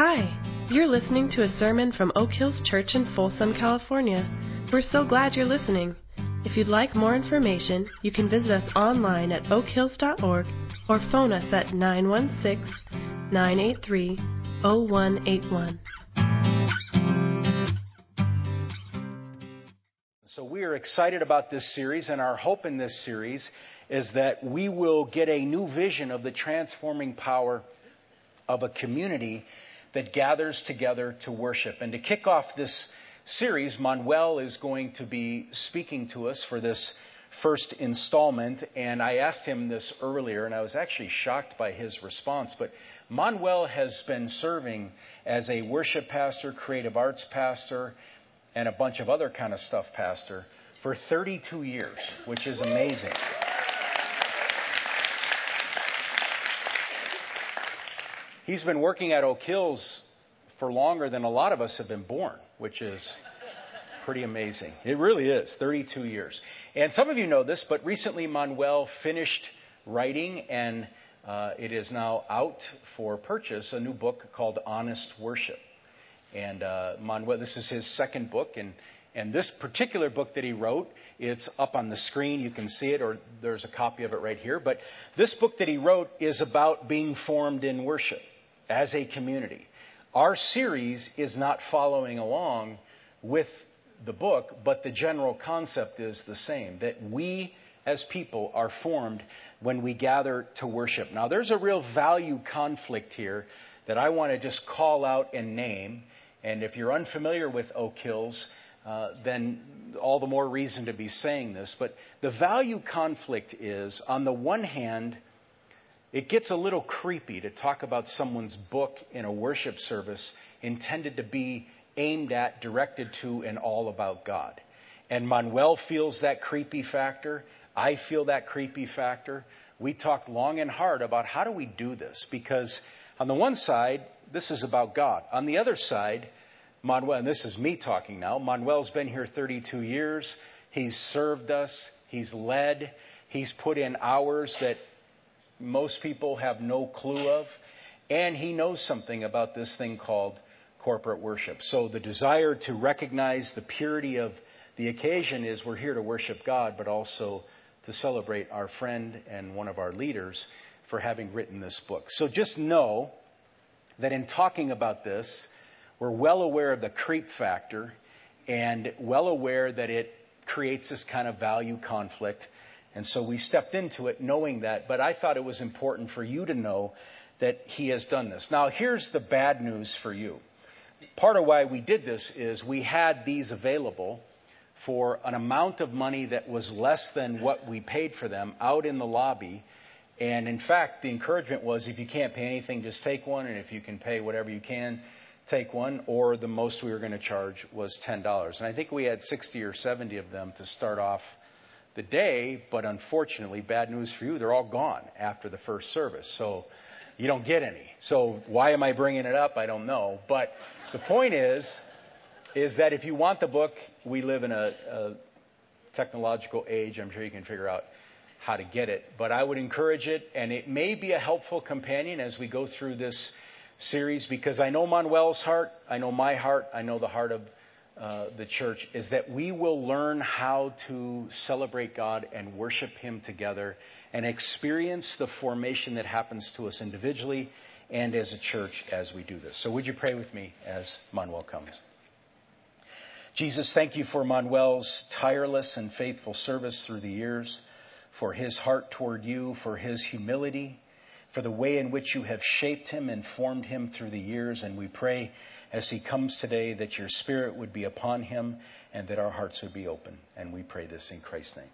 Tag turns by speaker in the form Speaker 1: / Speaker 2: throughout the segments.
Speaker 1: Hi, you're listening to a sermon from Oak Hills Church in Folsom, California. We're so glad you're listening. If you'd like more information, you can visit us online at oakhills.org or phone us at 916 983 0181.
Speaker 2: So, we are excited about this series, and our hope in this series is that we will get a new vision of the transforming power of a community that gathers together to worship. And to kick off this series, Manuel is going to be speaking to us for this first installment. And I asked him this earlier, and I was actually shocked by his response. But Manuel has been serving as a worship pastor, creative arts pastor, and a bunch of other kind of stuff pastor for 32 years, which is amazing. He's been working at Oak Hills for longer than a lot of us have been born, which is pretty amazing. It really is, 32 years. And some of you know this, but recently Manuel finished writing, and uh, it is now out for purchase, a new book called Honest Worship. And uh, Manuel, this is his second book, and and this particular book that he wrote, it's up on the screen. You can see it, or there's a copy of it right here. But this book that he wrote is about being formed in worship as a community. Our series is not following along with the book, but the general concept is the same that we as people are formed when we gather to worship. Now, there's a real value conflict here that I want to just call out and name. And if you're unfamiliar with Oak Hills, uh, then all the more reason to be saying this. But the value conflict is, on the one hand, it gets a little creepy to talk about someone's book in a worship service intended to be aimed at, directed to, and all about God. And Manuel feels that creepy factor. I feel that creepy factor. We talked long and hard about how do we do this? Because on the one side, this is about God. On the other side, Manuel, and this is me talking now, Manuel's been here 32 years. He's served us. He's led. He's put in hours that most people have no clue of. And he knows something about this thing called corporate worship. So the desire to recognize the purity of the occasion is we're here to worship God, but also to celebrate our friend and one of our leaders for having written this book. So just know that in talking about this, we're well aware of the creep factor and well aware that it creates this kind of value conflict and so we stepped into it knowing that, but I thought it was important for you to know that he has done this. Now, here's the bad news for you. Part of why we did this is we had these available for an amount of money that was less than what we paid for them out in the lobby. And in fact, the encouragement was if you can't pay anything, just take one. And if you can pay whatever you can, take one. Or the most we were going to charge was $10. And I think we had 60 or 70 of them to start off the day, but unfortunately, bad news for you, they're all gone after the first service. So you don't get any. So why am I bringing it up? I don't know. But the point is, is that if you want the book, we live in a, a technological age. I'm sure you can figure out how to get it. But I would encourage it, and it may be a helpful companion as we go through this series because I know Manuel's heart, I know my heart, I know the heart of uh, the church is that we will learn how to celebrate God and worship Him together and experience the formation that happens to us individually and as a church as we do this. So, would you pray with me as Manuel comes? Jesus, thank you for Manuel's tireless and faithful service through the years, for his heart toward you, for his humility, for the way in which you have shaped him and formed him through the years. And we pray as he comes today that your spirit would be upon him and that our hearts would be open. And we pray this in Christ's name.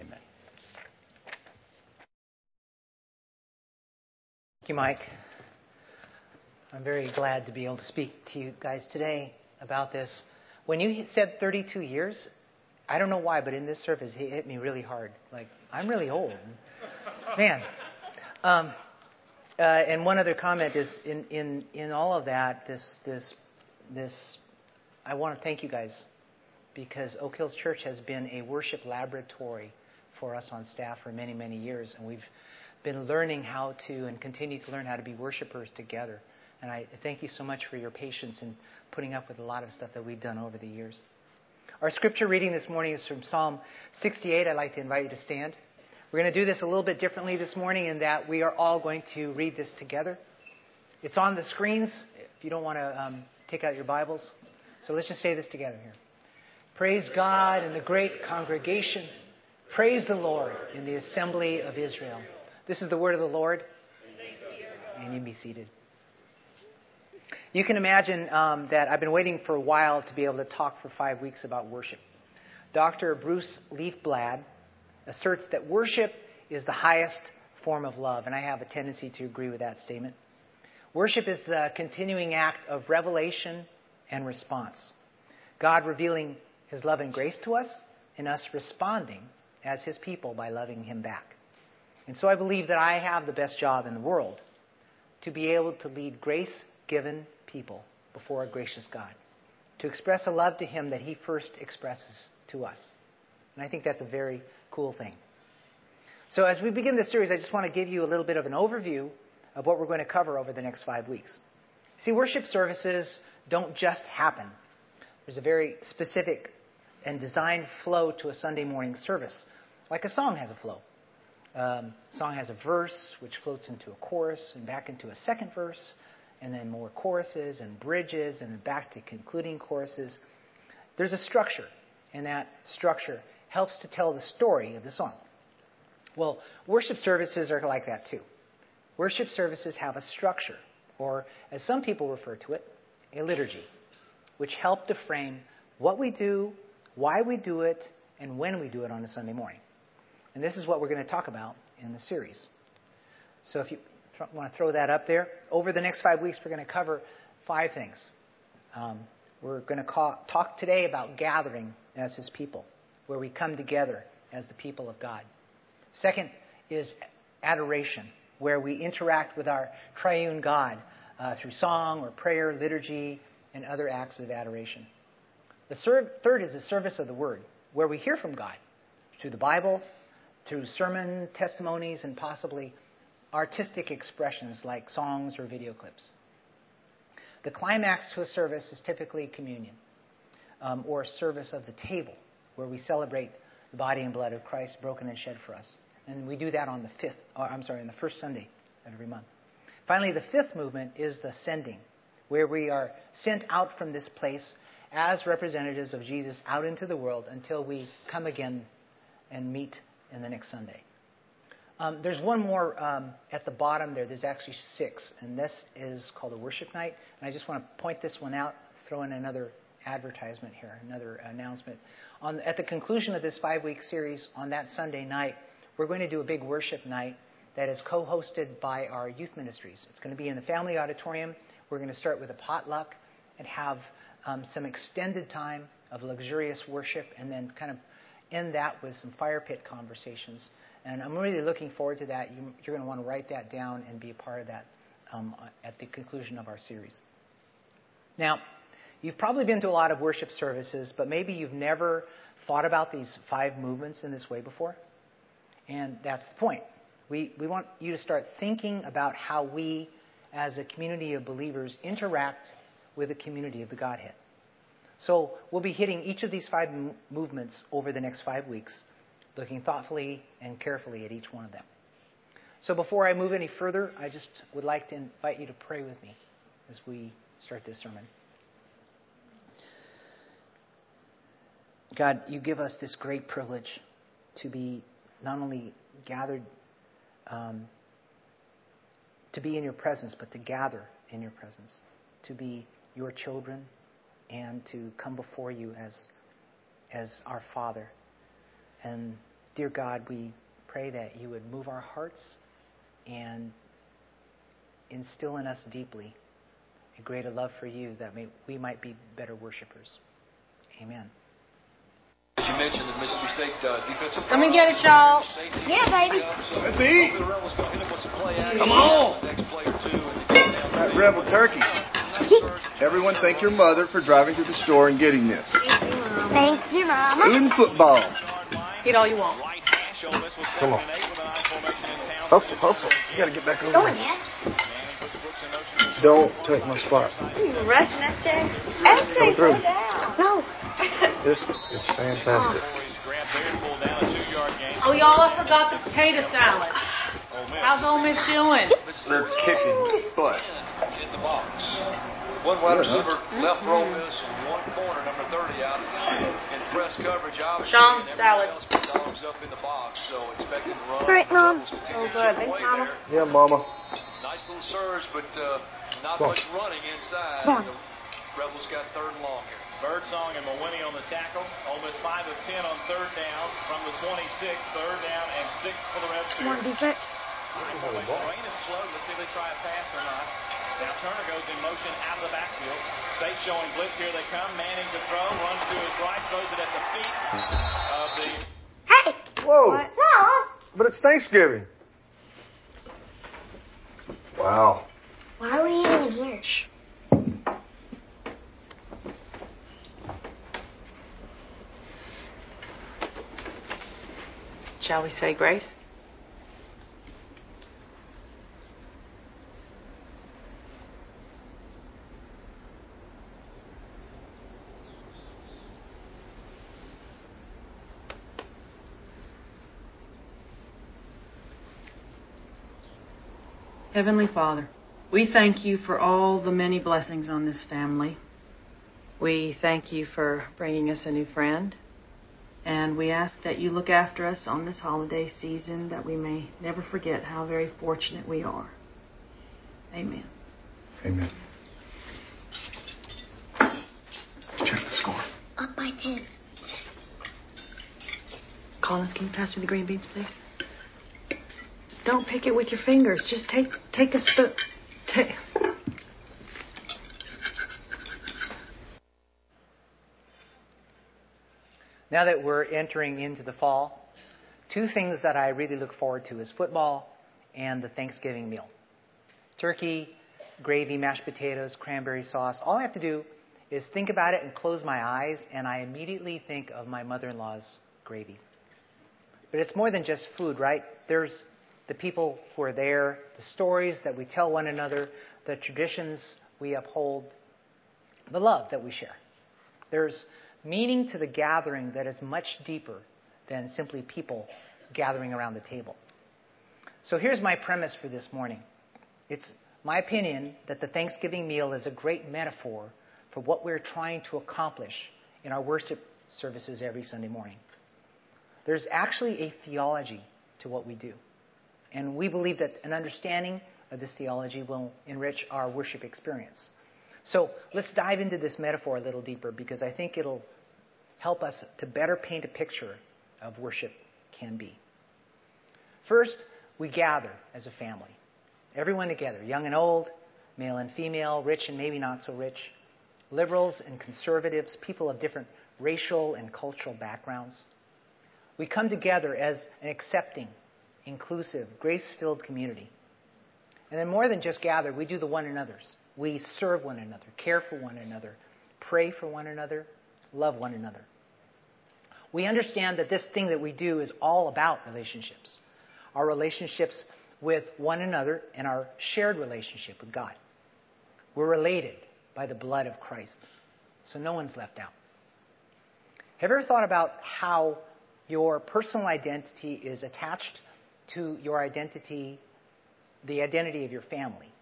Speaker 2: Amen.
Speaker 3: Thank you, Mike. I'm very glad to be able to speak to you guys today about this. When you said 32 years, I don't know why, but in this service, it hit me really hard. Like, I'm really old. Man. Um, uh, and one other comment is in, in, in all of that, this, this, this, I want to thank you guys because Oak Hills Church has been a worship laboratory for us on staff for many, many years. And we've been learning how to and continue to learn how to be worshipers together. And I thank you so much for your patience in putting up with a lot of stuff that we've done over the years. Our scripture reading this morning is from Psalm 68. I'd like to invite you to stand. We're going to do this a little bit differently this morning in that we are all going to read this together. It's on the screens if you don't want to um, take out your Bibles. So let's just say this together here. Praise God in the great congregation. Praise the Lord in the assembly of Israel. This is the word of the Lord. And you be seated. You can imagine um, that I've been waiting for a while to be able to talk for five weeks about worship. Dr. Bruce Leafblad asserts that worship is the highest form of love, and I have a tendency to agree with that statement. Worship is the continuing act of revelation and response. God revealing his love and grace to us, and us responding as his people by loving him back. And so I believe that I have the best job in the world to be able to lead grace given people before a gracious God, to express a love to him that he first expresses to us. And I think that's a very cool thing. So as we begin this series, I just want to give you a little bit of an overview of what we're going to cover over the next five weeks. See, worship services don't just happen. There's a very specific and designed flow to a Sunday morning service, like a song has a flow. Um, song has a verse which floats into a chorus and back into a second verse, and then more choruses and bridges, and back to concluding choruses. There's a structure, and that structure helps to tell the story of the song. Well, worship services are like that too. Worship services have a structure, or as some people refer to it, a liturgy, which help to frame what we do, why we do it, and when we do it on a Sunday morning. And this is what we're going to talk about in the series. So if you want to throw that up there, over the next five weeks, we're going to cover five things. Um, we're going to call, talk today about gathering as His people, where we come together as the people of God. Second is adoration, where we interact with our triune God uh, through song or prayer, liturgy, and other acts of adoration. The third is the service of the Word, where we hear from God through the Bible, through sermon testimonies, and possibly artistic expressions like songs or video clips. The climax to a service is typically communion um, or service of the table, where we celebrate the body and blood of Christ broken and shed for us. And we do that on the fifth, or I'm sorry, on the first Sunday of every month. Finally, the fifth movement is the sending, where we are sent out from this place as representatives of Jesus out into the world until we come again and meet in the next Sunday. Um, there's one more um, at the bottom there. There's actually six, and this is called a worship night. And I just want to point this one out, throw in another advertisement here, another announcement. On, at the conclusion of this five week series, on that Sunday night, we're going to do a big worship night that is co hosted by our youth ministries. It's going to be in the family auditorium. We're going to start with a potluck and have um, some extended time of luxurious worship and then kind of end that with some fire pit conversations. And I'm really looking forward to that. You, are going to want to write that down and be a part of that um, at the conclusion of our series. Now, you've probably been to a lot of worship services, but maybe you've never thought about these five movements in this way before. And that's the point. We, we want you to start thinking about how we, as a community of believers, interact with the community of the Godhead. So we'll be hitting each of these five m- movements over the next five weeks, looking thoughtfully and carefully at each one of them. So before I move any further, I just would like to invite you to pray with me as we start this sermon. God, you give us this great privilege to be not only gathered um, to be in your presence, but to gather in your presence, to be your children, and to come before you as, as our Father. And dear God, we pray that you would move our hearts and instill in us deeply a greater love for you that may, we might be better worshipers. Amen.
Speaker 4: As you mentioned, the Mississippi State uh, defensive.
Speaker 5: Let me get it, y'all.
Speaker 6: Yeah, baby.
Speaker 4: Let's eat.
Speaker 6: Come
Speaker 4: on.
Speaker 6: That
Speaker 4: rebel turkey. Everyone thank your mother for driving to the store and getting this.
Speaker 6: Thank you, Mama.
Speaker 4: Food and football.
Speaker 5: Eat all you want.
Speaker 4: Come on. Hustle, hustle. You gotta get back over
Speaker 6: Go
Speaker 4: there.
Speaker 6: ahead.
Speaker 4: Don't take my spot.
Speaker 6: You rushing that thing? SJ,
Speaker 4: through.
Speaker 6: down. No.
Speaker 4: This is fantastic.
Speaker 5: Oh, y'all, I forgot the potato salad. How's Ole Miss doing?
Speaker 4: They're kicking butt.
Speaker 6: In the box. One wide receiver left roll is one corner, number 30 out in press coverage. Obviously,
Speaker 5: Sean,
Speaker 6: and
Speaker 5: salad.
Speaker 6: everyone else with dogs up in the box, so expecting to run.
Speaker 7: Great, Mom.
Speaker 6: Rebels
Speaker 5: Oh, good. Thanks,
Speaker 6: away
Speaker 5: Mama.
Speaker 6: there.
Speaker 4: Yeah, Mama.
Speaker 6: Nice little surge, but uh, not
Speaker 4: Come on.
Speaker 6: much running inside.
Speaker 7: Come on.
Speaker 6: The Rebels got third and long here.
Speaker 8: Birdsong and Mawini on the tackle. Ole Miss 5 of 10 on third downs from the 26. Third down and 6 for the Rebs
Speaker 7: Come on,
Speaker 8: here.
Speaker 7: defense.
Speaker 8: Rain is slow. Let's see if they try a pass or not. Now Turner goes in motion out of the backfield. State showing blitz. Here they come. Manning to throw. Runs to his right. Throws it at the feet of the
Speaker 7: Hey!
Speaker 4: Whoa.
Speaker 7: What? No!
Speaker 4: But it's Thanksgiving. Wow.
Speaker 7: Why are we eating here?
Speaker 5: Shall we say grace?
Speaker 9: Heavenly Father, we thank you for all the many blessings on this family. We thank you for bringing us a new friend. And we ask that you look after us on this holiday season, that we may never forget how very fortunate we are. Amen.
Speaker 4: Amen. Check the score.
Speaker 7: Up by ten.
Speaker 9: Collins, can you pass me the green beans, please? Don't pick it with your fingers. Just take take a spoon. Take.
Speaker 3: Now that we're entering into the fall, two things that I really look forward to is football and the Thanksgiving meal. Turkey, gravy, mashed potatoes, cranberry sauce. All I have to do is think about it and close my eyes, and I immediately think of my mother in law's gravy. But it's more than just food, right? There's the people who are there, the stories that we tell one another, the traditions we uphold, the love that we share. There's meaning to the gathering that is much deeper than simply people gathering around the table. So here's my premise for this morning. It's my opinion that the Thanksgiving meal is a great metaphor for what we're trying to accomplish in our worship services every Sunday morning. There's actually a theology to what we do. And we believe that an understanding of this theology will enrich our worship experience. So let's dive into this metaphor a little deeper because I think it'll help us to better paint a picture of worship can be. First, we gather as a family, everyone together, young and old, male and female, rich and maybe not so rich, liberals and conservatives, people of different racial and cultural backgrounds. We come together as an accepting, inclusive, grace filled community. And then, more than just gather, we do the one another's. We serve one another, care for one another, pray for one another, love one another. We understand that this thing that we do is all about relationships our relationships with one another and our shared relationship with God. We're related by the blood of Christ, so no one's left out. Have you ever thought about how your personal identity is attached to your identity, the identity of your family?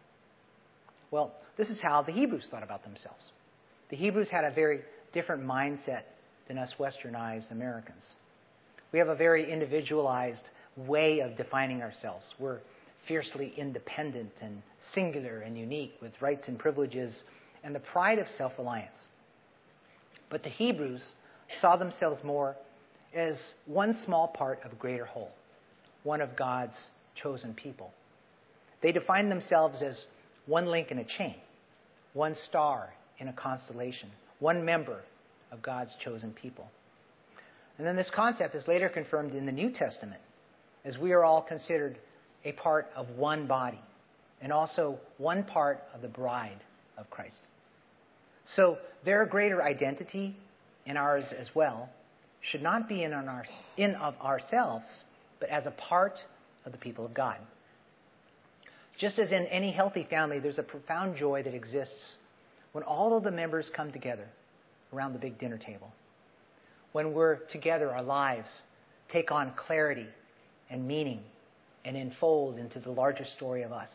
Speaker 3: Well, this is how the Hebrews thought about themselves. The Hebrews had a very different mindset than us westernized Americans. We have a very individualized way of defining ourselves. We're fiercely independent and singular and unique with rights and privileges and the pride of self reliance. But the Hebrews saw themselves more as one small part of a greater whole, one of God's chosen people. They defined themselves as one link in a chain, one star in a constellation, one member of God's chosen people. And then this concept is later confirmed in the New Testament, as we are all considered a part of one body and also one part of the bride of Christ. So their greater identity and ours as well should not be in, our, in of ourselves, but as a part of the people of God. Just as in any healthy family, there's a profound joy that exists when all of the members come together around the big dinner table. When we're together, our lives take on clarity and meaning and enfold into the larger story of us.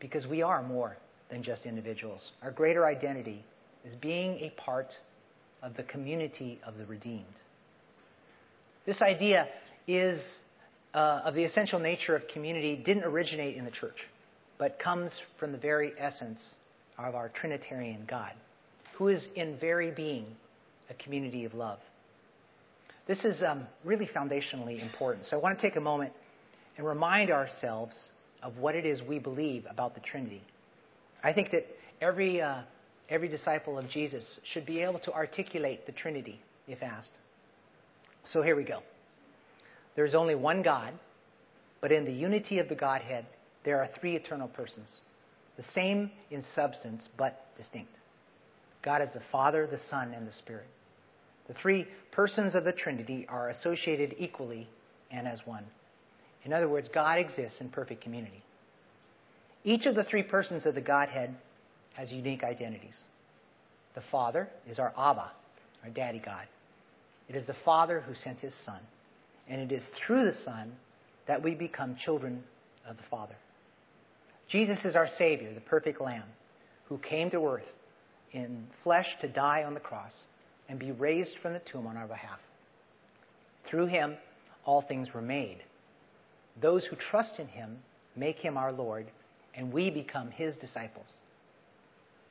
Speaker 3: Because we are more than just individuals. Our greater identity is being a part of the community of the redeemed. This idea is uh, of the essential nature of community didn't originate in the church, but comes from the very essence of our Trinitarian God, who is in very being a community of love. This is um, really foundationally important. So I want to take a moment and remind ourselves of what it is we believe about the Trinity. I think that every, uh, every disciple of Jesus should be able to articulate the Trinity if asked. So here we go. There's only one God, but in the unity of the Godhead, there are three eternal persons, the same in substance, but distinct. God is the Father, the Son, and the Spirit. The three persons of the Trinity are associated equally and as one. In other words, God exists in perfect community. Each of the three persons of the Godhead has unique identities. The Father is our Abba, our Daddy God. It is the Father who sent His Son, and it is through the Son that we become children of the Father. Jesus is our Savior, the perfect Lamb, who came to earth in flesh to die on the cross and be raised from the tomb on our behalf. Through Him, all things were made. Those who trust in Him make Him our Lord and we become his disciples.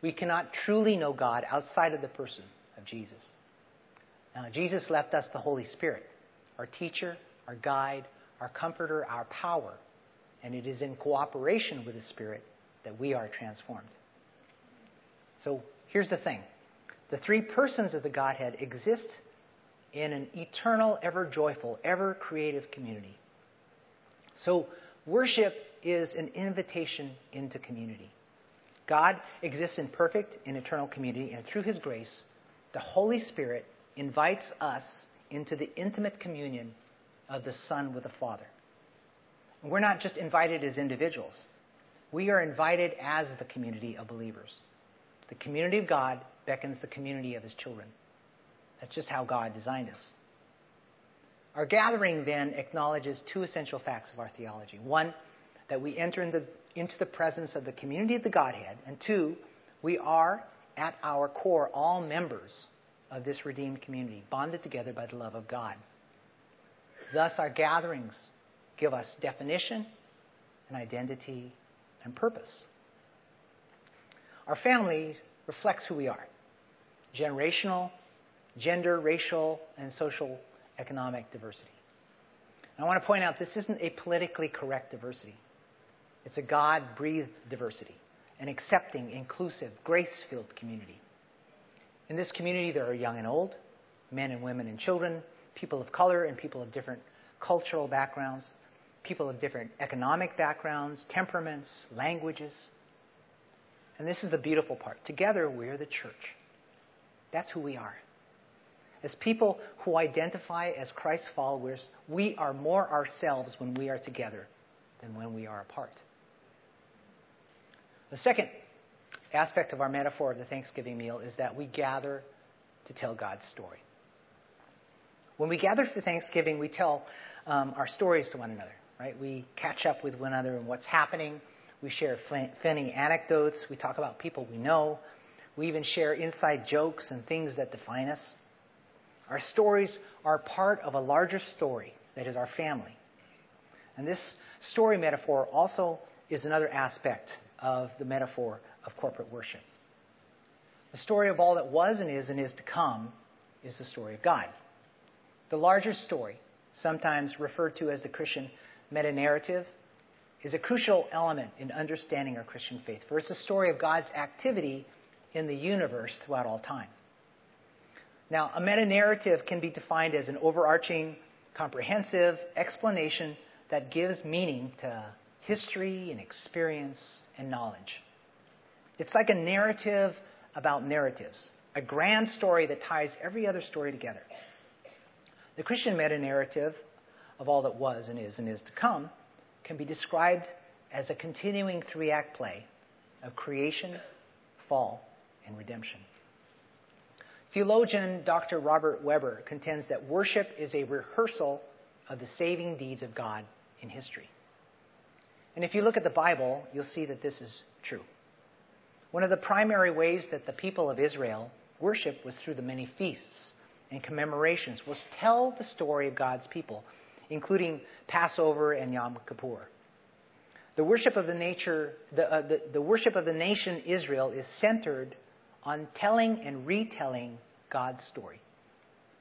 Speaker 3: We cannot truly know God outside of the person of Jesus. Now, Jesus left us the Holy Spirit, our teacher, our guide, our comforter, our power, and it is in cooperation with the Spirit that we are transformed. So here's the thing the three persons of the Godhead exist in an eternal, ever joyful, ever creative community. So worship is an invitation into community. God exists in perfect and eternal community, and through His grace, the Holy Spirit invites us into the intimate communion of the Son with the Father. we're not just invited as individuals, we are invited as the community of believers. The community of God beckons the community of His children. That's just how God designed us. Our gathering then acknowledges two essential facts of our theology. One, that we enter in the, into the presence of the community of the Godhead, and two, we are at our core all members of this redeemed community, bonded together by the love of God. Thus, our gatherings give us definition and identity and purpose. Our family reflects who we are generational, gender, racial, and social economic diversity. And I want to point out this isn't a politically correct diversity. It's a God breathed diversity, an accepting, inclusive, grace filled community. In this community, there are young and old, men and women and children, people of color and people of different cultural backgrounds, people of different economic backgrounds, temperaments, languages. And this is the beautiful part. Together, we're the church. That's who we are. As people who identify as Christ's followers, we are more ourselves when we are together than when we are apart. The second aspect of our metaphor of the Thanksgiving meal is that we gather to tell God's story. When we gather for Thanksgiving, we tell um, our stories to one another, right? We catch up with one another and what's happening. We share funny anecdotes. We talk about people we know. We even share inside jokes and things that define us. Our stories are part of a larger story that is our family. And this story metaphor also is another aspect of the metaphor of corporate worship. The story of all that was and is and is to come is the story of God. The larger story, sometimes referred to as the Christian meta narrative, is a crucial element in understanding our Christian faith, for it's the story of God's activity in the universe throughout all time. Now, a meta narrative can be defined as an overarching, comprehensive explanation that gives meaning to history and experience and knowledge. It's like a narrative about narratives, a grand story that ties every other story together. The Christian meta narrative of all that was and is and is to come can be described as a continuing three act play of creation, fall, and redemption. Theologian Dr. Robert Webber contends that worship is a rehearsal of the saving deeds of God in history. And if you look at the Bible, you'll see that this is true. One of the primary ways that the people of Israel worship was through the many feasts and commemorations, was tell the story of God's people, including Passover and Yom Kippur. The worship of the, nature, the, uh, the, the worship of the nation Israel is centered on telling and retelling God's story.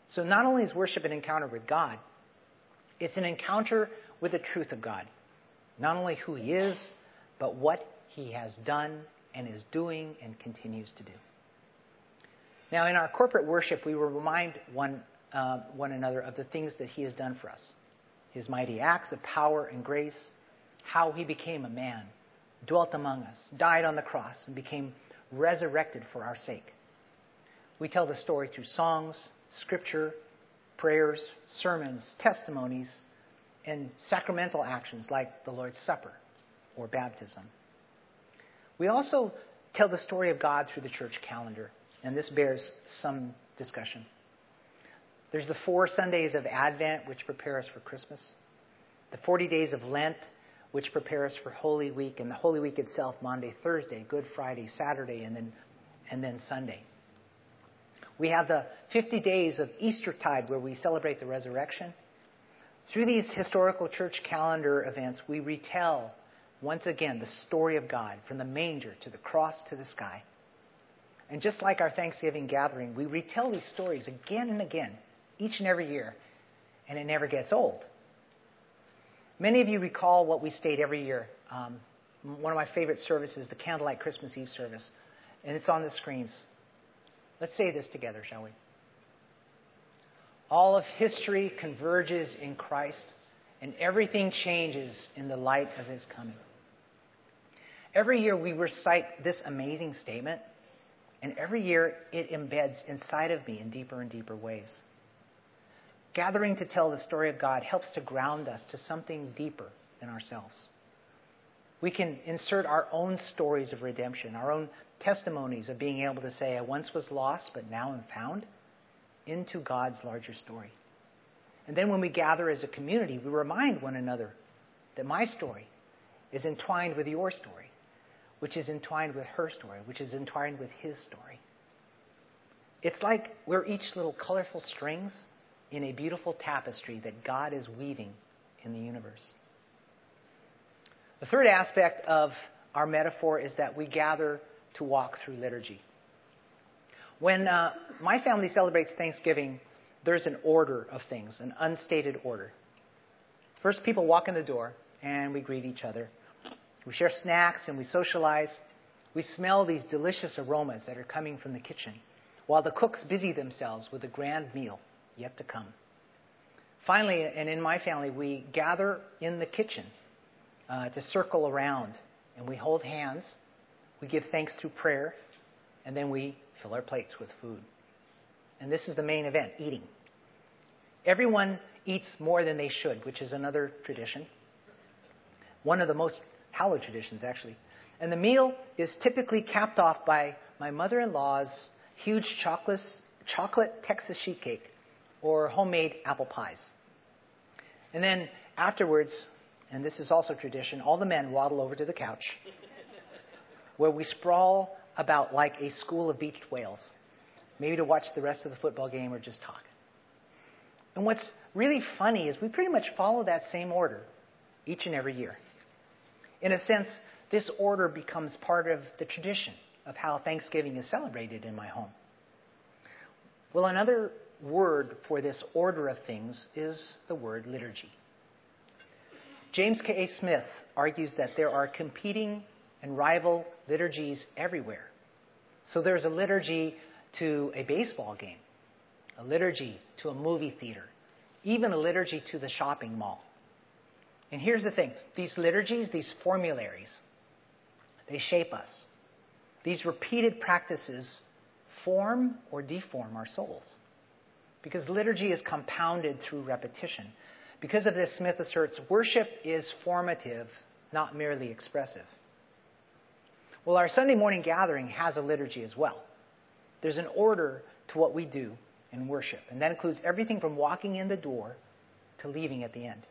Speaker 3: So not only is worship an encounter with God, it's an encounter with the truth of God. Not only who He is, but what He has done and is doing and continues to do. Now, in our corporate worship, we remind one, uh, one another of the things that He has done for us His mighty acts of power and grace, how He became a man, dwelt among us, died on the cross, and became resurrected for our sake. We tell the story through songs, scripture, prayers, sermons, testimonies, and sacramental actions like the Lord's Supper or baptism. We also tell the story of God through the church calendar, and this bears some discussion. There's the four Sundays of Advent, which prepare us for Christmas, the 40 days of Lent, which prepare us for Holy Week, and the Holy Week itself, Maundy, Thursday, Good Friday, Saturday, and then, and then Sunday. We have the 50 days of Eastertide, where we celebrate the resurrection. Through these historical church calendar events, we retell once again the story of God from the manger to the cross to the sky. And just like our Thanksgiving gathering, we retell these stories again and again, each and every year, and it never gets old. Many of you recall what we state every year. Um, one of my favorite services, the Candlelight Christmas Eve service, and it's on the screens. Let's say this together, shall we? All of history converges in Christ, and everything changes in the light of his coming. Every year we recite this amazing statement, and every year it embeds inside of me in deeper and deeper ways. Gathering to tell the story of God helps to ground us to something deeper than ourselves. We can insert our own stories of redemption, our own testimonies of being able to say, I once was lost, but now am found, into God's larger story. And then when we gather as a community, we remind one another that my story is entwined with your story, which is entwined with her story, which is entwined with his story. It's like we're each little colorful strings in a beautiful tapestry that God is weaving in the universe. The third aspect of our metaphor is that we gather to walk through liturgy. When uh, my family celebrates Thanksgiving, there's an order of things, an unstated order. First, people walk in the door and we greet each other. We share snacks and we socialize. We smell these delicious aromas that are coming from the kitchen while the cooks busy themselves with a grand meal yet to come. Finally, and in my family, we gather in the kitchen uh, to circle around and we hold hands. We give thanks through prayer, and then we fill our plates with food. And this is the main event eating. Everyone eats more than they should, which is another tradition. One of the most hallowed traditions, actually. And the meal is typically capped off by my mother in law's huge chocolate, chocolate Texas sheet cake or homemade apple pies. And then afterwards, and this is also tradition, all the men waddle over to the couch where we sprawl about like a school of beached whales, maybe to watch the rest of the football game or just talk. And what's really funny is we pretty much follow that same order each and every year. In a sense, this order becomes part of the tradition of how Thanksgiving is celebrated in my home. Well, another word for this order of things is the word liturgy. James K. A. Smith argues that there are competing and rival liturgies everywhere. So there's a liturgy to a baseball game, a liturgy to a movie theater, even a liturgy to the shopping mall. And here's the thing these liturgies, these formularies, they shape us. These repeated practices form or deform our souls. Because liturgy is compounded through repetition. Because of this, Smith asserts worship is formative, not merely expressive. Well, our Sunday morning gathering has a liturgy as well. There's an order to what we do in worship, and that includes everything from walking in the door to leaving at the end.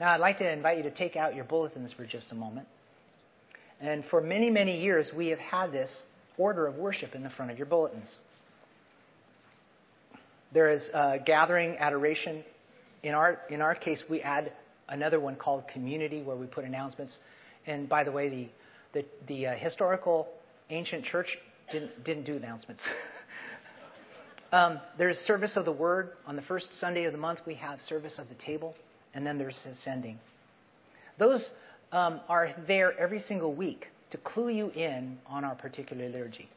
Speaker 3: Now, I'd like to invite you to take out your bulletins for just a moment. And for many, many years, we have had this order of worship in the front of your bulletins. There is a gathering, adoration. In our, in our case, we add another one called community where we put announcements. And by the way, the, the, the uh, historical ancient church didn't, didn't do announcements. um, there's service of the word. On the first Sunday of the month, we have service of the table, and then there's ascending. Those um, are there every single week to clue you in on our particular liturgy.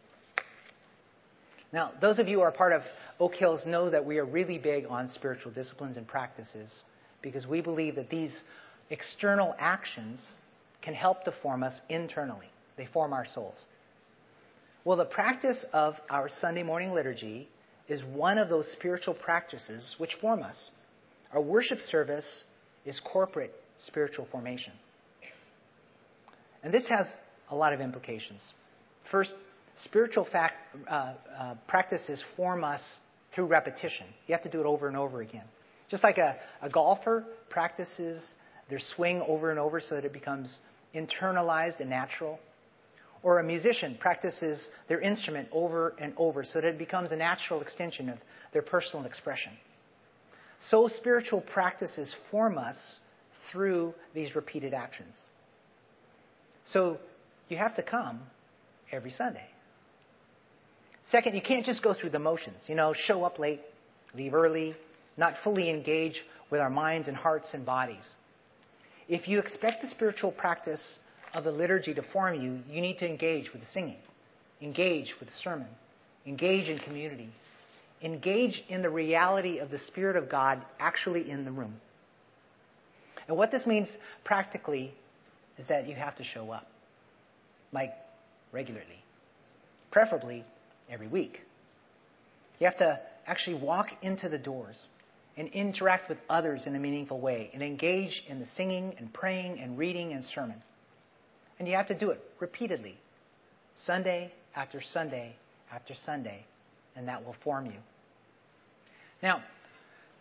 Speaker 3: Now, those of you who are part of Oak Hills know that we are really big on spiritual disciplines and practices because we believe that these external actions can help to form us internally. They form our souls. Well, the practice of our Sunday morning liturgy is one of those spiritual practices which form us. Our worship service is corporate spiritual formation. And this has a lot of implications. First, spiritual fact, uh, uh, practices form us through repetition. You have to do it over and over again. Just like a, a golfer practices their swing over and over so that it becomes internalized and natural. Or a musician practices their instrument over and over so that it becomes a natural extension of their personal expression. So spiritual practices form us through these repeated actions. So you have to come every Sunday. Second, you can't just go through the motions. You know, show up late, leave early, not fully engage with our minds and hearts and bodies. If you expect the spiritual practice of the liturgy to form you, you need to engage with the singing, engage with the sermon, engage in community, engage in the reality of the Spirit of God actually in the room. And what this means practically is that you have to show up, like regularly, preferably every week. You have to actually walk into the doors and interact with others in a meaningful way and engage in the singing and praying and reading and sermon. And you have to do it repeatedly, Sunday after Sunday after Sunday, and that will form you. Now,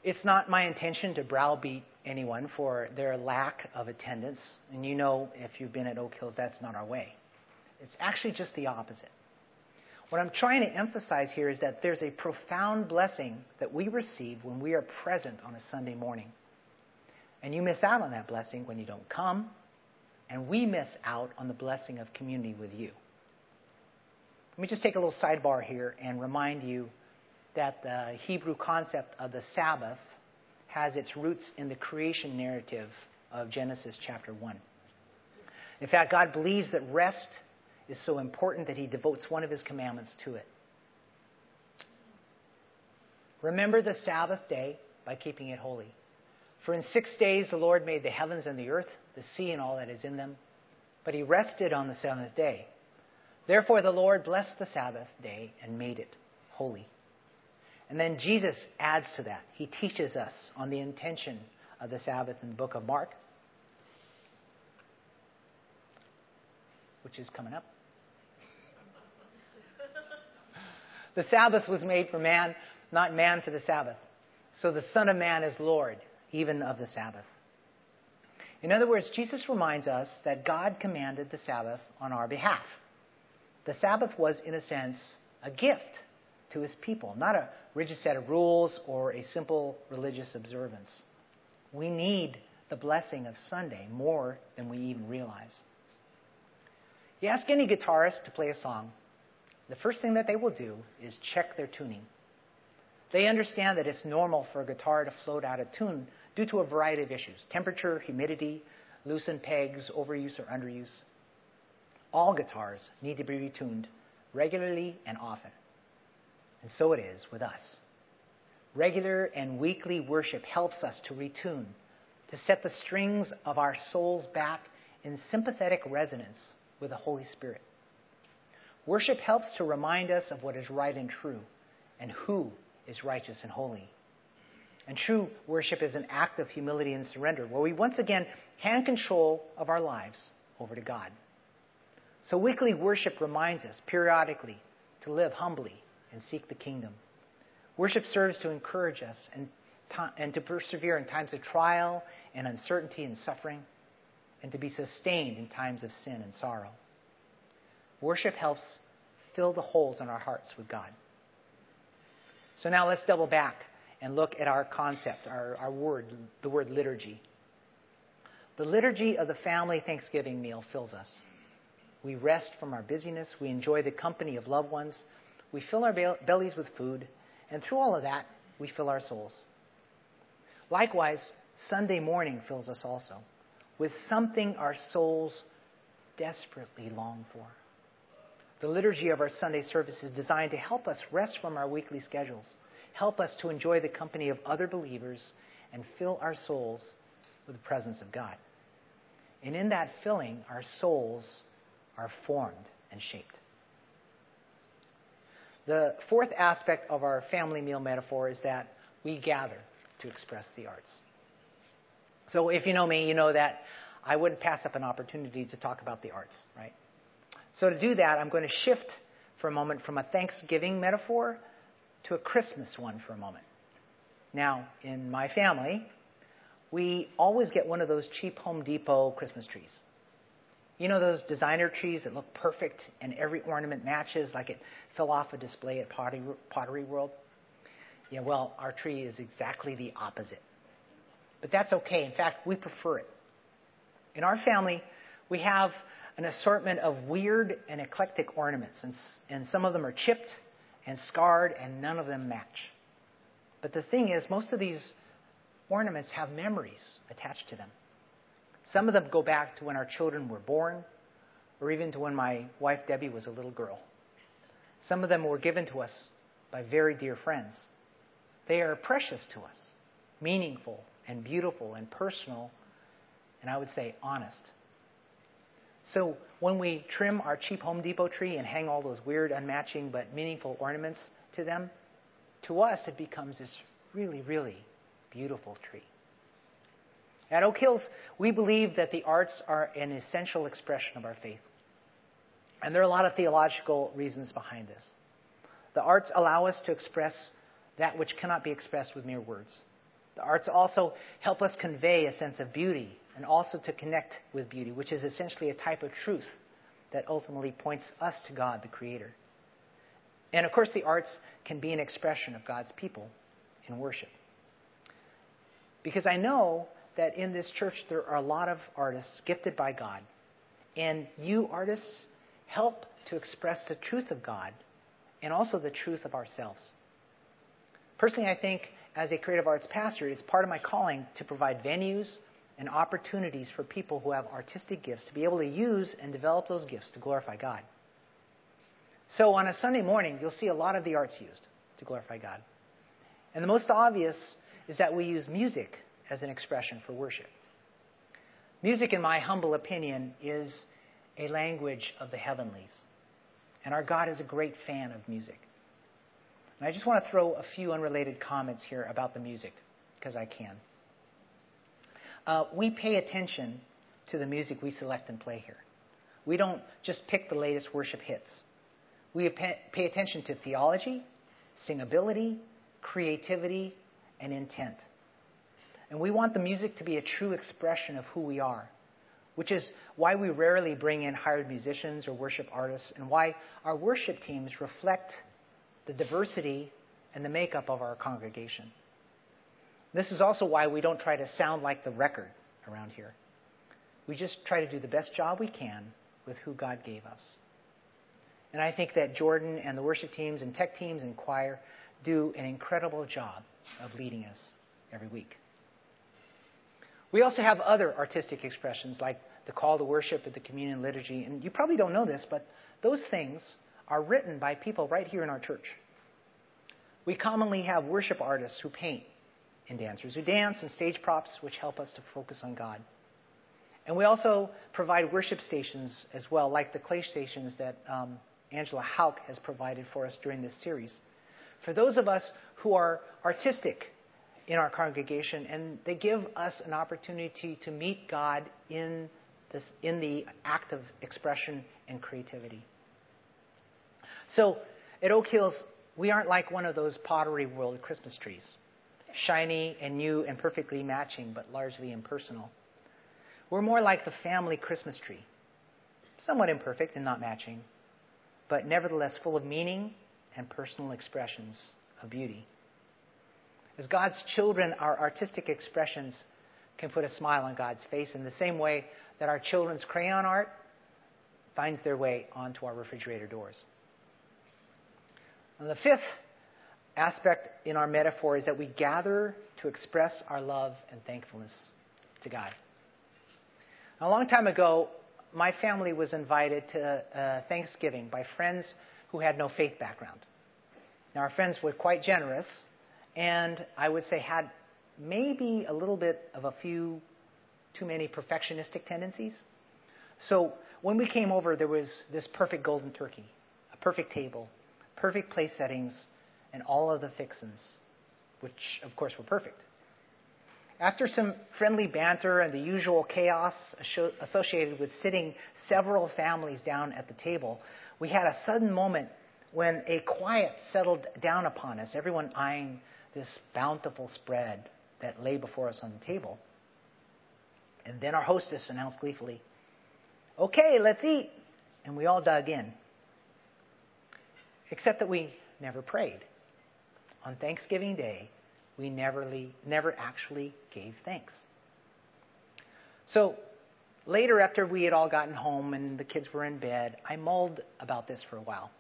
Speaker 3: it's not my intention to browbeat anyone for their lack of attendance. And you know, if you've been at Oak Hills, that's not our way. It's actually just the opposite. What I'm trying to emphasize here is that there's a profound blessing that we receive when we are present on a Sunday morning. And you miss out on that blessing when you don't come, and we miss out on the blessing of community with you. Let me just take a little sidebar here and remind you that the Hebrew concept of the Sabbath has its roots in the creation narrative of Genesis chapter 1. In fact, God believes that rest is so important that he devotes one of his commandments to it. Remember the Sabbath day by keeping it holy. For in six days the Lord made the heavens and the earth, the sea and all that is in them, but he rested on the seventh day. Therefore the Lord blessed the Sabbath day and made it holy. And then Jesus adds to that. He teaches us on the intention of the Sabbath in the book of Mark, which is coming up. The Sabbath was made for man, not man for the Sabbath. So the Son of Man is Lord, even of the Sabbath. In other words, Jesus reminds us that God commanded the Sabbath on our behalf. The Sabbath was, in a sense, a gift to his people, not a rigid set of rules or a simple religious observance. We need the blessing of Sunday more than we even realize. You ask any guitarist to play a song, the first thing that they will do is check their tuning. They understand that it's normal for a guitar to float out of tune due to a variety of issues temperature, humidity, loosened pegs, overuse or underuse. All guitars need to be retuned regularly and often. And so it is with us. Regular and weekly worship helps us to retune, to set the strings of our souls back in sympathetic resonance with the Holy Spirit. Worship helps to remind us of what is right and true and who is righteous and holy. And true worship is an act of humility and surrender, where we once again hand control of our lives over to God. So weekly worship reminds us periodically to live humbly and seek the kingdom. Worship serves to encourage us and, and to persevere in times of trial and uncertainty and suffering, and to be sustained in times of sin and sorrow. Worship helps fill the holes in our hearts with God. So now let's double back and look at our concept, our, our word, the word liturgy. The liturgy of the family Thanksgiving meal fills us. We rest from our busyness. We enjoy the company of loved ones. We fill our bellies with food. And through all of that, we fill our souls. Likewise, Sunday morning fills us also with something our souls desperately long for. The liturgy of our Sunday service is designed to help us rest from our weekly schedules, help us to enjoy the company of other believers, and fill our souls with the presence of God. And in that filling, our souls are formed and shaped. The fourth aspect of our family meal metaphor is that we gather to express the arts. So if you know me, you know that I wouldn't pass up an opportunity to talk about the arts, right? So to do that, I'm going to shift for a moment from a Thanksgiving metaphor to a Christmas one for a moment. Now, in my family, we always get one of those cheap Home Depot Christmas trees. You know those designer trees that look perfect and every ornament matches like it fell off a display at Pottery, Pottery World? Yeah, well, our tree is exactly the opposite. But that's okay. In fact, we prefer it. In our family, we have an assortment of weird and eclectic ornaments, and, and some of them are chipped and scarred, and none of them match. But the thing is, most of these ornaments have memories attached to them. Some of them go back to when our children were born, or even to when my wife Debbie was a little girl. Some of them were given to us by very dear friends. They are precious to us, meaningful and beautiful and personal, and I would say honest. So when we trim our cheap Home Depot tree and hang all those weird, unmatching, but meaningful ornaments to them, to us it becomes this really, really beautiful tree. At Oak Hills, we believe that the arts are an essential expression of our faith. And there are a lot of theological reasons behind this. The arts allow us to express that which cannot be expressed with mere words. The arts also help us convey a sense of beauty and also to connect with beauty, which is essentially a type of truth that ultimately points us to God, the Creator. And of course, the arts can be an expression of God's people in worship. Because I know that in this church there are a lot of artists gifted by God. And you artists help to express the truth of God and also the truth of ourselves. Personally, I think as a creative arts pastor, it's part of my calling to provide venues and opportunities for people who have artistic gifts to be able to use and develop those gifts to glorify God. So on a Sunday morning, you'll see a lot of the arts used to glorify God. And the most obvious is that we use music as an expression for worship. Music, in my humble opinion, is a language of the heavenlies. And our God is a great fan of music. And I just want to throw a few unrelated comments here about the music, because I can. Uh, we pay attention to the music we select and play here. We don't just pick the latest worship hits. We pay attention to theology, singability, creativity, and intent. And we want the music to be a true expression of who we are, which is why we rarely bring in hired musicians or worship artists, and why our worship teams reflect the diversity and the makeup of our congregation. This is also why we don't try to sound like the record around here. We just try to do the best job we can with who God gave us. And I think that Jordan and the worship teams and tech teams and choir do an incredible job of leading us every week. We also have other artistic expressions like the call to worship at the communion liturgy. And you probably don't know this, but those things are written by people right here in our church. We commonly have worship artists who paint and dancers who dance and stage props which help us to focus on God. And we also provide worship stations as well, like the clay stations that um, Angela Hauk has provided for us during this series. For those of us who are artistic in our congregation, and they give us an opportunity to meet God in, this, in the act of expression and creativity. So at Oak Hills, we aren't like one of those pottery world Christmas trees, shiny and new and perfectly matching, but largely impersonal. We're more like the family Christmas tree, somewhat imperfect and not matching, but nevertheless full of meaning and personal expressions of beauty. As God's children, our artistic expressions can put a smile on God's face in the same way that our children's crayon art finds their way onto our refrigerator doors. And the fifth aspect in our metaphor is that we gather to express our love and thankfulness to God. A long time ago, my family was invited to uh, Thanksgiving by friends who had no faith background. Now, our friends were quite generous, and I would say had maybe a little bit of a few too many perfectionistic tendencies. So when we came over, there was this perfect golden turkey, a perfect table, perfect place settings, and all of the fixins, which of course were perfect. After some friendly banter and the usual chaos associated with sitting several families down at the table, we had a sudden moment when a quiet settled down upon us, everyone eyeing this bountiful spread that lay before us on the table. And then our hostess announced gleefully, Okay, let's eat. And we all dug in. Except that we never prayed. On Thanksgiving Day, we never, never actually gave thanks. So later, after we had all gotten home and the kids were in bed, I mulled about this for a while.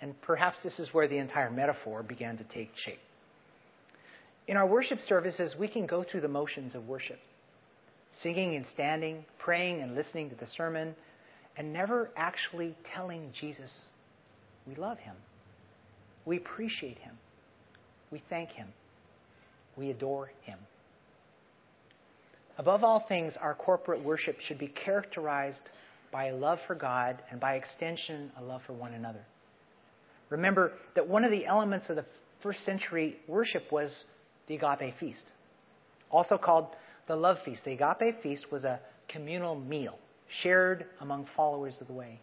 Speaker 3: And perhaps this is where the entire metaphor began to take shape. In our worship services, we can go through the motions of worship singing and standing, praying and listening to the sermon, and never actually telling Jesus we love him. We appreciate him. We thank him. We adore him. Above all things, our corporate worship should be characterized by a love for God and by extension, a love for one another. Remember that one of the elements of the first century worship was the agape feast, also called the love feast. The agape feast was a communal meal shared among followers of the way.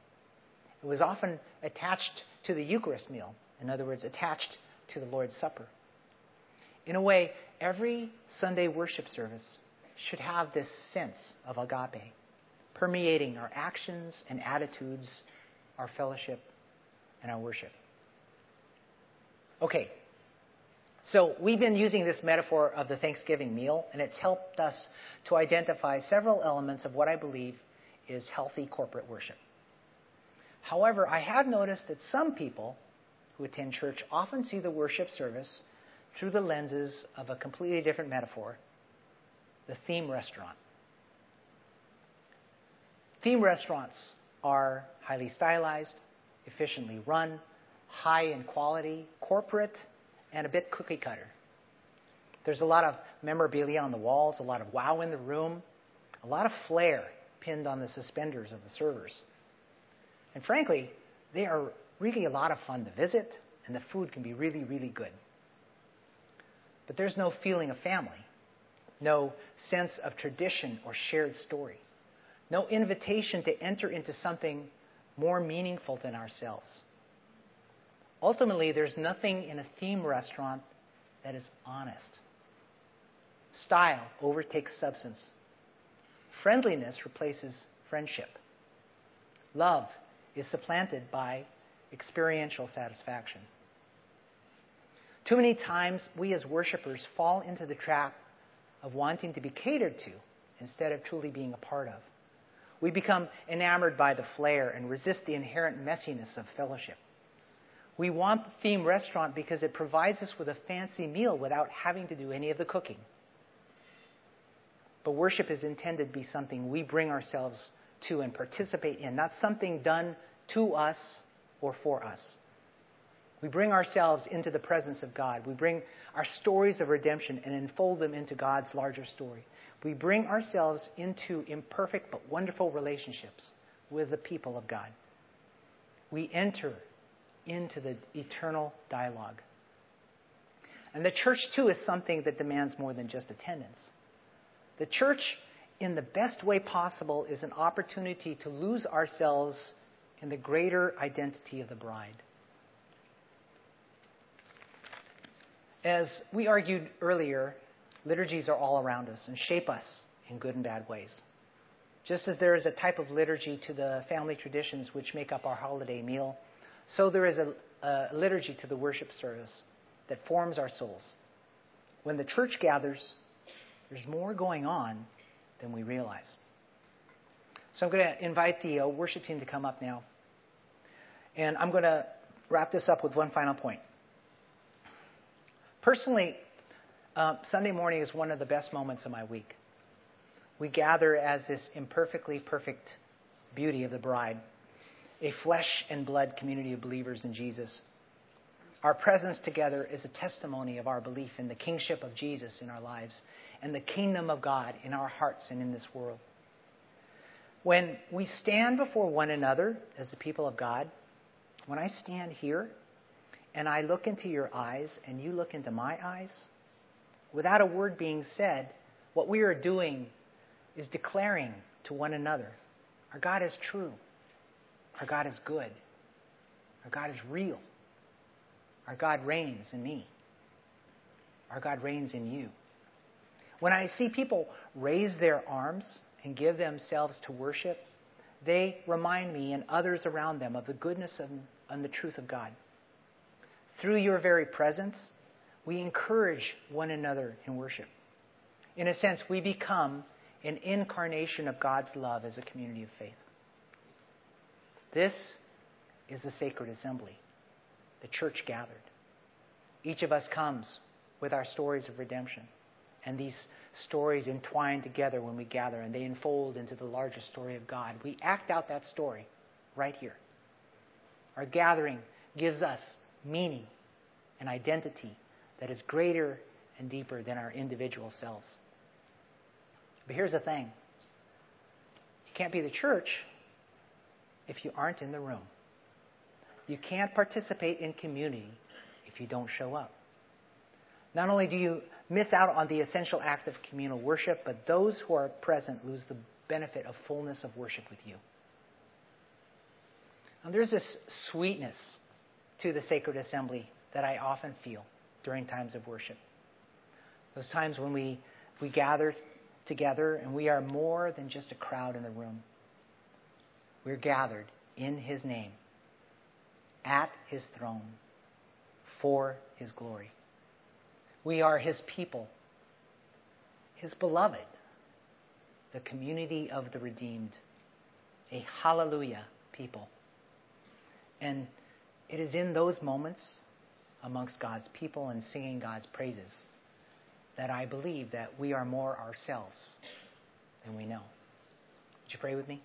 Speaker 3: It was often attached to the Eucharist meal, in other words, attached to the Lord's Supper. In a way, every Sunday worship service should have this sense of agape permeating our actions and attitudes, our fellowship, and our worship. Okay, so we've been using this metaphor of the Thanksgiving meal, and it's helped us to identify several elements of what I believe is healthy corporate worship. However, I have noticed that some people who attend church often see the worship service through the lenses of a completely different metaphor the theme restaurant. Theme restaurants are highly stylized, efficiently run, high in quality, corporate, and a bit cookie cutter. There's a lot of memorabilia on the walls, a lot of wow in the room, a lot of flair pinned on the suspenders of the servers. And frankly, they are really a lot of fun to visit, and the food can be really, really good. But there's no feeling of family, no sense of tradition or shared story, no invitation to enter into something more meaningful than ourselves. Ultimately, there's nothing in a theme restaurant that is honest. Style overtakes substance. Friendliness replaces friendship. Love is supplanted by experiential satisfaction. Too many times, we as worshipers fall into the trap of wanting to be catered to instead of truly being a part of. We become enamored by the flair and resist the inherent messiness of fellowship. We want the theme restaurant because it provides us with a fancy meal without having to do any of the cooking. But worship is intended to be something we bring ourselves to and participate in, not something done to us or for us. We bring ourselves into the presence of God. We bring our stories of redemption and enfold them into God's larger story. We bring ourselves into imperfect but wonderful relationships with the people of God. We enter into the eternal dialogue. And the church, too, is something that demands more than just attendance. The church, in the best way possible, is an opportunity to lose ourselves in the greater identity of the bride. As we argued earlier, liturgies are all around us and shape us in good and bad ways. Just as there is a type of liturgy to the family traditions which make up our holiday meal, so there is a, a liturgy to the worship service that forms our souls. When the church gathers, there's more going on than we realize. So I'm going to invite the uh, worship team to come up now. And I'm going to wrap this up with one final point. Personally, uh, Sunday morning is one of the best moments of my week. We gather as this imperfectly perfect beauty of the bride, a flesh and blood community of believers in Jesus. Our presence together is a testimony of our belief in the kingship of Jesus in our lives and the kingdom of God in our hearts and in this world. When we stand before one another as the people of God, when I stand here and I look into your eyes and you look into my eyes, without a word being said, what we are doing is declaring to one another our God is true, our God is good, our God is real, our God reigns in me, our God reigns in you. When I see people raise their arms and give themselves to worship, they remind me and others around them of the goodness and the truth of God. Through your very presence, we encourage one another in worship. In a sense, we become an incarnation of God's love as a community of faith. This is the sacred assembly, the church gathered. Each of us comes with our stories of redemption. And these stories entwine together when we gather and they unfold into the larger story of God. We act out that story right here. Our gathering gives us meaning and identity that is greater and deeper than our individual selves. But here's the thing you can't be the church if you aren't in the room. You can't participate in community if you don't show up. Not only do you miss out on the essential act of communal worship, but those who are present lose the benefit of fullness of worship with you. And there's this sweetness to the sacred assembly that I often feel during times of worship. Those times when we, we gather together and we are more than just a crowd in the room. We're gathered in His name, at His throne, for His glory. We are His people, His beloved, the community of the redeemed, a hallelujah people. And it is in those moments amongst God's people and singing God's praises that I believe that we are more ourselves than we know. Would you pray with me?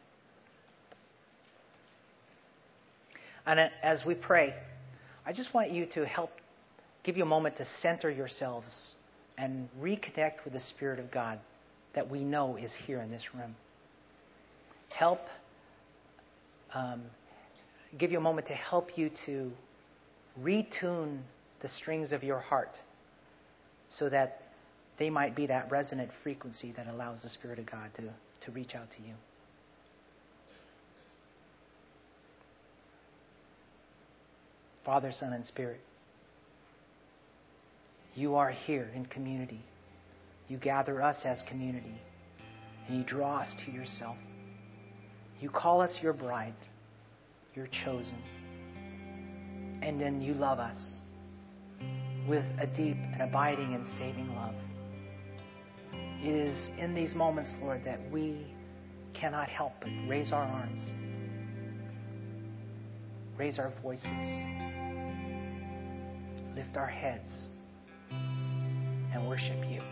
Speaker 3: And as we pray, I just want you to help give you a moment to center yourselves and reconnect with the Spirit of God that we know is here in this room. Help, um, give you a moment to help you to retune the strings of your heart so that they might be that resonant frequency that allows the Spirit of God to, to reach out to you. Father, Son, and Spirit, you are here in community. You gather us as community, and you draw us to yourself. You call us your bride, your chosen, and then you love us with a deep and abiding and saving love. It is in these moments, Lord, that we cannot help but raise our arms, raise our voices, lift our heads, and worship you.